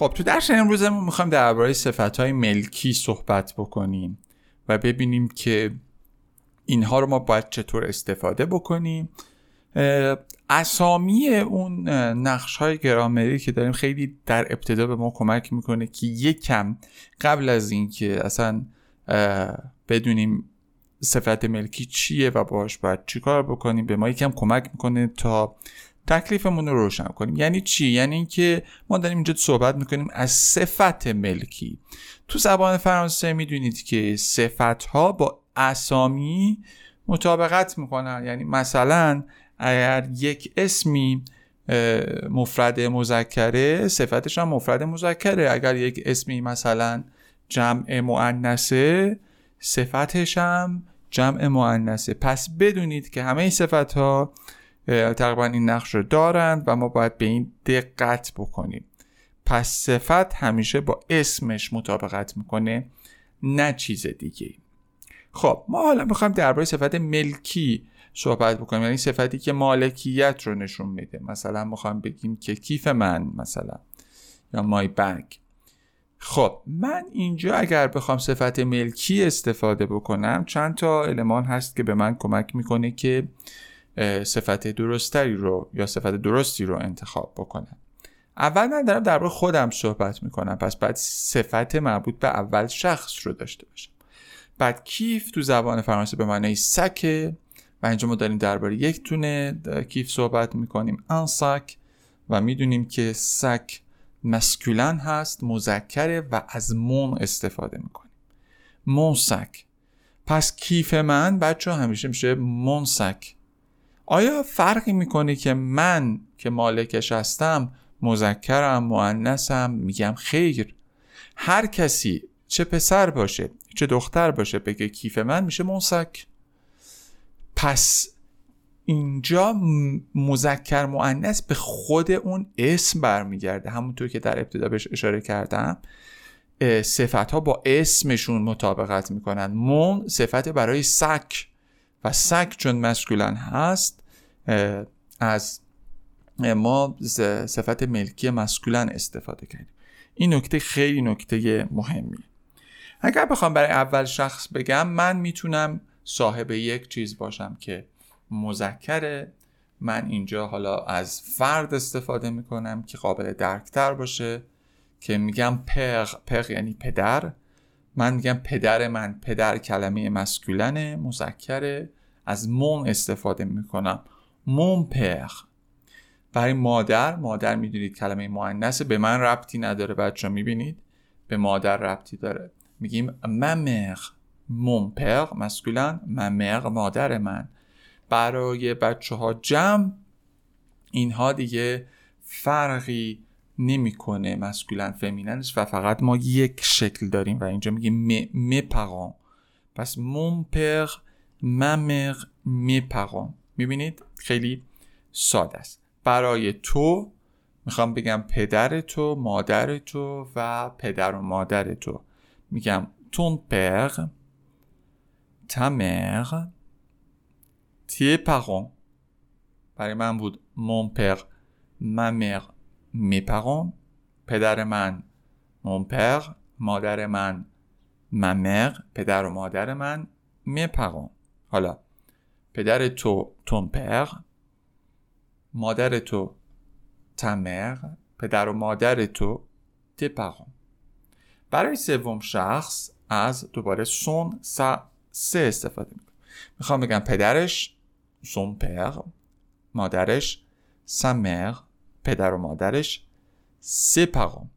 خب تو درس امروزمون می‌خوایم درباره صفت های ملکی صحبت بکنیم و ببینیم که اینها رو ما باید چطور استفاده بکنیم. اسامی اون نقش های گرامری که داریم خیلی در ابتدا به ما کمک می‌کنه که یکم قبل از اینکه اصلا بدونیم صفت ملکی چیه و باش باید چیکار بکنیم به ما یکم کمک می‌کنه تا تکلیفمون رو روشن کنیم. یعنی چی؟ یعنی اینکه ما داریم اینجا صحبت می‌کنیم از صفت ملکی. تو زبان فرانسه می‌دونید که صفت ها با اسامی مطابقت می‌کنن. یعنی مثلا اگر یک اسمی مفرد مذکره صفتش هم مفرد مذکره. اگر یک اسمی مثلا جمع مؤنثه صفتش هم جمع مؤنثه. پس بدونید که همه صفت ها تقریبا این نقش رو دارند و ما باید به این دقت بکنیم. پس صفت همیشه با اسمش مطابقت می‌کنه نه چیز دیگه. خب ما حالا می‌خوایم درباره صفت ملکی صحبت بکنیم. یعنی صفتی که مالکیت رو نشون میده. مثلا می‌خوایم بگیم که کیف من مثلا یا مای بگ خب من اینجا اگر بخوام صفت ملکی استفاده بکنم چند تا المان هست که به من کمک می‌کنه که صفت درستری رو یا صفت درستی رو انتخاب بکنم اول من دارم درباره خودم صحبت می‌کنم پس بعد صفت مربوط به اول شخص رو داشته باشم. بعد کیف تو زبان فرانسه به معنای سکه و اینجا ما داریم درباره یک تونه کیف صحبت می‌کنیم ان سک و می‌دونیم که سک مسکولن هست مذکره و از مون استفاده می‌کنیم. مون سک. پس کیف من بچه همیشه میشه مون سک. آیا فرقی می‌کنه که من که مالکش هستم مذکرم معنسم میگم خیر؟ هر کسی چه پسر باشه چه دختر باشه بگه کیف من میشه منسک پس اینجا مذکر معنس به خود اون اسم برمیگرده. همونطور که در ابتدا بهش اشاره کردم صفت ها با اسمشون مطابقت می‌کنن. مون صفت برای سک و سک چون مسکولن هست از ما صفت ملکی مسکولن استفاده کردیم. این نکته خیلی نکته مهمیه. اگر بخوام برای اول شخص بگم من می‌تونم صاحب یک چیز باشم که مذکره. من اینجا حالا از فرد استفاده می‌کنم که قابل درکتر باشه که میگم پغ پغ یعنی پدر. من میگم پدر من پدر کلمه مسکولنه مذکره. از مون استفاده می‌کنم. مون پغ برای مادر مادر می‌دونید کلمه مؤنث به من ربطی نداره بچه می‌بینید؟ به مادر ربطی داره. میگیم ممر. مون پغ مسکولن. ممر مادر من. برای بچه ها جمع اینها دیگه فرقی نمی‌کنه مسکولن فمیننش و فقط ما یک شکل داریم و اینجا میگیم می پغان پس مون پغ ممر می پغان می‌بینید؟ خیلی ساده است. برای تو می‌خوام بگم پدر تو مادر تو و پدر و مادر تو. میگم تون پر تا مر تی پارون برای من بود مون پر ما مر می پارون پدر من مون پر مادر من ما مر پدر و مادر من می پارون حالا پدر تو تون پر مادر تو تمر پدر و مادر تو تی برای سوم شخص از دوباره سون سا سه استفاده می‌کنم. می‌خوام بگم پدرش سون پر مادرش سمر پدر و مادرش سه پرون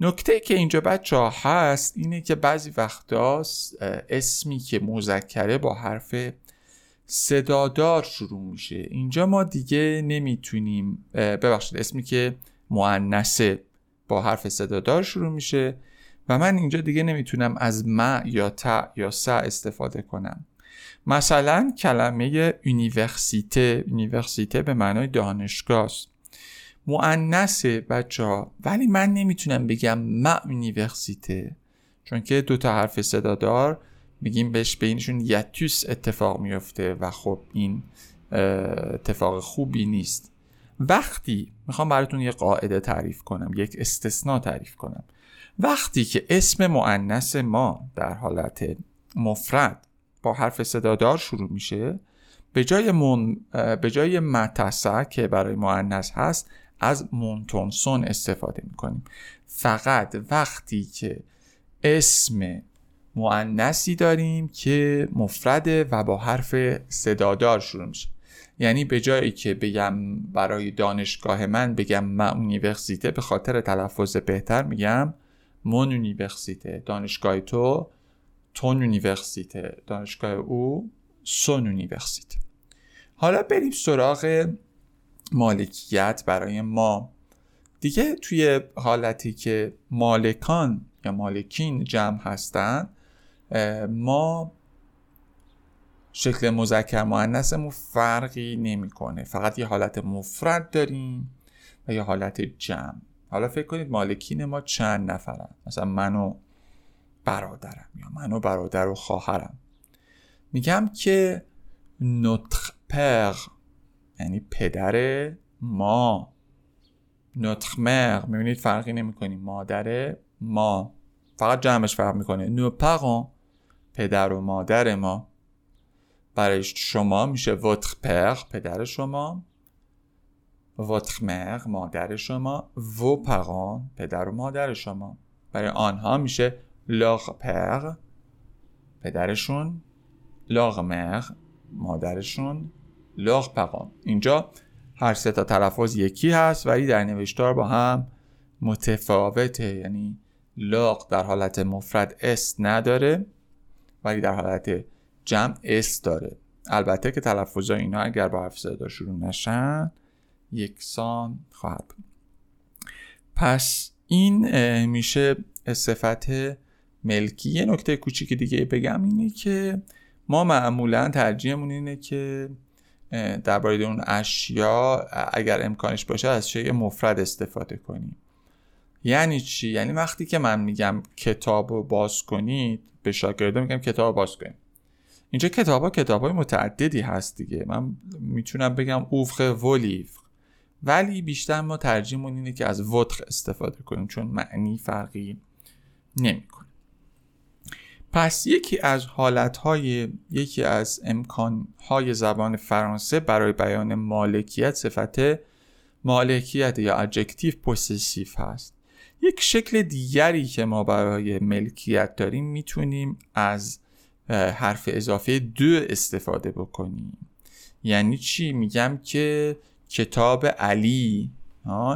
نکته که اینجا بچه ها هست اینه که بعضی وقتا اسمی که مذکره با حرف صدادار شروع میشه. اینجا ما دیگه نمی‌تونیم ببخشید اسمی که معنسه با حرف صدادار شروع میشه و من اینجا دیگه نمی‌تونم از ما یا تا یا سا استفاده کنم. مثلا کلمه یونیورسیته. یونیورسیته به معنای دانشگاه است معنس بچه ها ولی من نمی‌تونم بگم ما یونیورسیته چون که دو تا حرف صدادار میگیم بهش بینشون یتوس اتفاق میفته و خب این اتفاق خوبی نیست. وقتی می‌خوام براتون یه قاعده تعریف کنم یک استثناء تعریف کنم. وقتی که اسم معنس ما در حالت مفرد با حرف صدادار شروع میشه به جای, من... به جای متسا که برای معنس هست از مونتونسون استفاده می‌کنیم. فقط وقتی که اسم معنسی داریم که مفرده و با حرف صدادار شروع میشه. یعنی به جایی که بگم برای دانشگاه من بگم ما اونیورسیته به خاطر تلفظ بهتر میگم مون اونیورسیته. دانشگاه تو تون اونیورسیته. دانشگاه او سون اونیورسیته. حالا بریم سراغ مالکیت برای ما. دیگه توی حالتی که مالکان یا مالکین جمع هستن ما شکل مذکر مؤنثمون فرقی نمی‌کنه. فقط یه حالت مفرد داریم و یه حالت جمع. حالا فکر کنید مالکین ما چند نفرن؟ مثلا من و برادرم یا من و برادر و خواهرم. میگم که نطق پر یعنی پدر ما. نطق مر می‌بینید فرقی نمی‌کنیم مادر ما. فقط جمعش فرق می‌کنه. نو پدر و مادر ما. برای شما میشه votre père پدر شما. votre mère مادر شما. vos parents پدر و مادر شما. برای آنها میشه leur père پدرشون. leur mère مادرشون. leur parents. اینجا هر سه تا تلفظ یکی هست ولی در نوشتار با هم متفاوته. یعنی لاغ در حالت مفرد اس نداره. ولی در حالت جمع اس داره. البته که تلفظ اینا اگر با حرف صدا شروع نشن یکسان خواهد بود. پس این میشه صفت ملکی. یه نکته کوچیک دیگه بگم اینه که ما معمولا ترجیحمون اینه که درباره اون اشیا اگر امکانش باشه از شیء مفرد استفاده کنیم. یعنی چی؟ یعنی وقتی که من میگم کتاب رو باز کنید به شاگرده میگم کتاب باز کنید. اینجا کتاب ها کتاب های متعددی هست دیگه. من می‌تونم بگم اوفخ ولیف ولی بیشتر ما ترجیحمون اینه که از وطخ استفاده کنیم چون معنی فرقی نمی‌کنه. پس یکی از حالتهای یکی از امکانهای زبان فرانسه برای بیان مالکیت صفت مالکیت یا adjectif possessif هست. یک شکل دیگری که ما برای ملکیت داریم می‌تونیم از حرف اضافه de استفاده بکنیم. یعنی چی؟ میگم که کتاب علی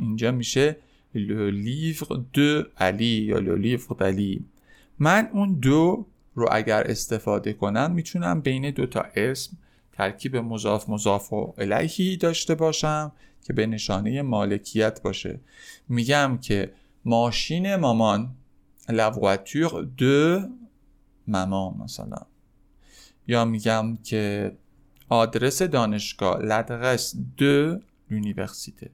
اینجا میشه لو دو علی یا لو لیور علی. من اون دو رو اگر استفاده کنم می‌تونم بین دو تا اسم ترکیب مضاف مضاف و الیهی داشته باشم که به نشانه مالکیت باشه. میگم که ماشین مامان. La voiture de مامان مثلا. یا میگم که آدرس دانشگاه l'adresse de l'université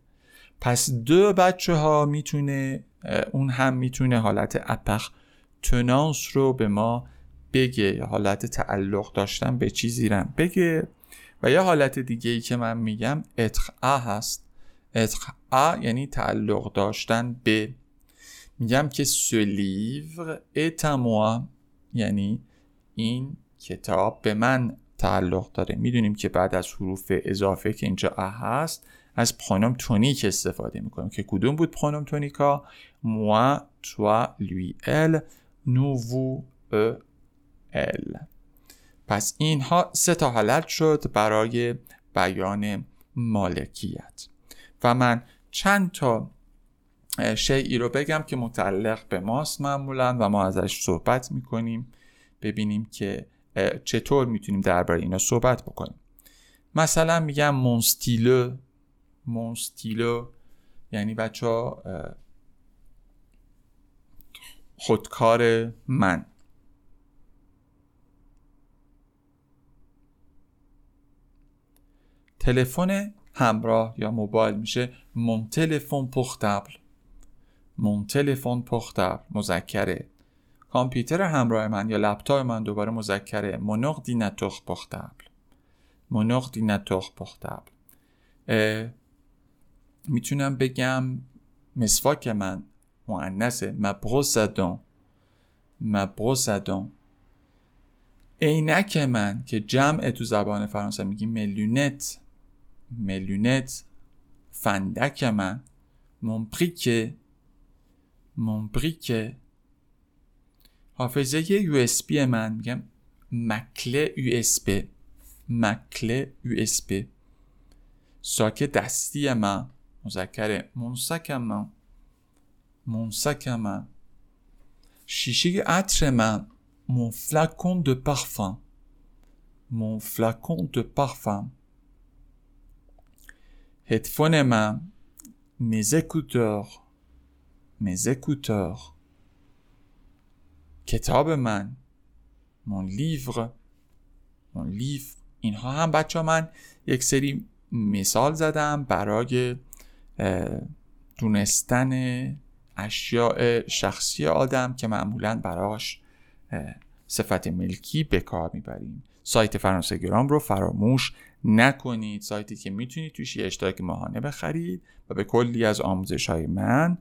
پس دو بچه ها می‌تونه اون هم می‌تونه حالت اپخ تنانس رو به ما بگه. حالت تعلق داشتن به چیزی رم بگه. و یه حالت دیگه ای که من میگم اتخا هست. اتخا یعنی تعلق داشتن به. میگم که ce livre est à یعنی این کتاب به من تعلق داره. می‌دونیم که بعد از حروف اضافه که اینجا ا هست از پرونوم تونیک استفاده می‌کنیم که کدوم بود پرونوم تونیکا moi toi lui elle nous vous eux elle پس اینها سه تا حالت شد برای بیان مالکیت. و من چند تا شیعی رو بگم که متعلق به ماست معمولا و ما ازش صحبت می‌کنیم ببینیم که چطور می‌تونیم درباره اینا صحبت بکنیم. مثلا میگم مونستیلو مونستیلو یعنی بچه ها خودکار من. تلفن همراه یا موبایل میشه مون تلفن پختبل مون تلفن پختبل مذکره. کامپیوتر همراه من یا لپتاپ من دوباره مذکره. مونوق دینتوخ پختبل مونوق دینتوخ پختبل می‌تونم بگم مسواک من معنسه مبروسدون مبروسدون عینک من که جمع تو زبان فرانسه میگیم mes lunettes. mes lunettes فندک من. mon briquet mon briquet حافظه USB من میگم ma clé USB ma clé USB ساک دستی من مذکره mon sac من mon sac من شیشه عطر من mon flacon de parfum mon flacon de parfum. هدفون من mes écouteurs mes écouteurs. کتاب من mon livre. Mon livre. اینها هم بچه من یک سری مثال زدم برای دونستن اشیاء شخصی آدم که معمولا براش صفت ملکی به کار می‌بریم. سایت فرانسه گرام رو فراموش نکنید. سایتی که می‌تونید توش یه اشتراک ماهانه بخرید و به کلی از آموزش های من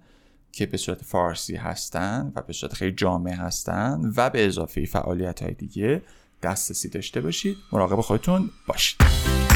که به صورت فارسی هستن و به صورت خیلی جامع هستن و به اضافه فعالیت های دیگه دسترسی داشته باشید. مراقب خودتون باشید.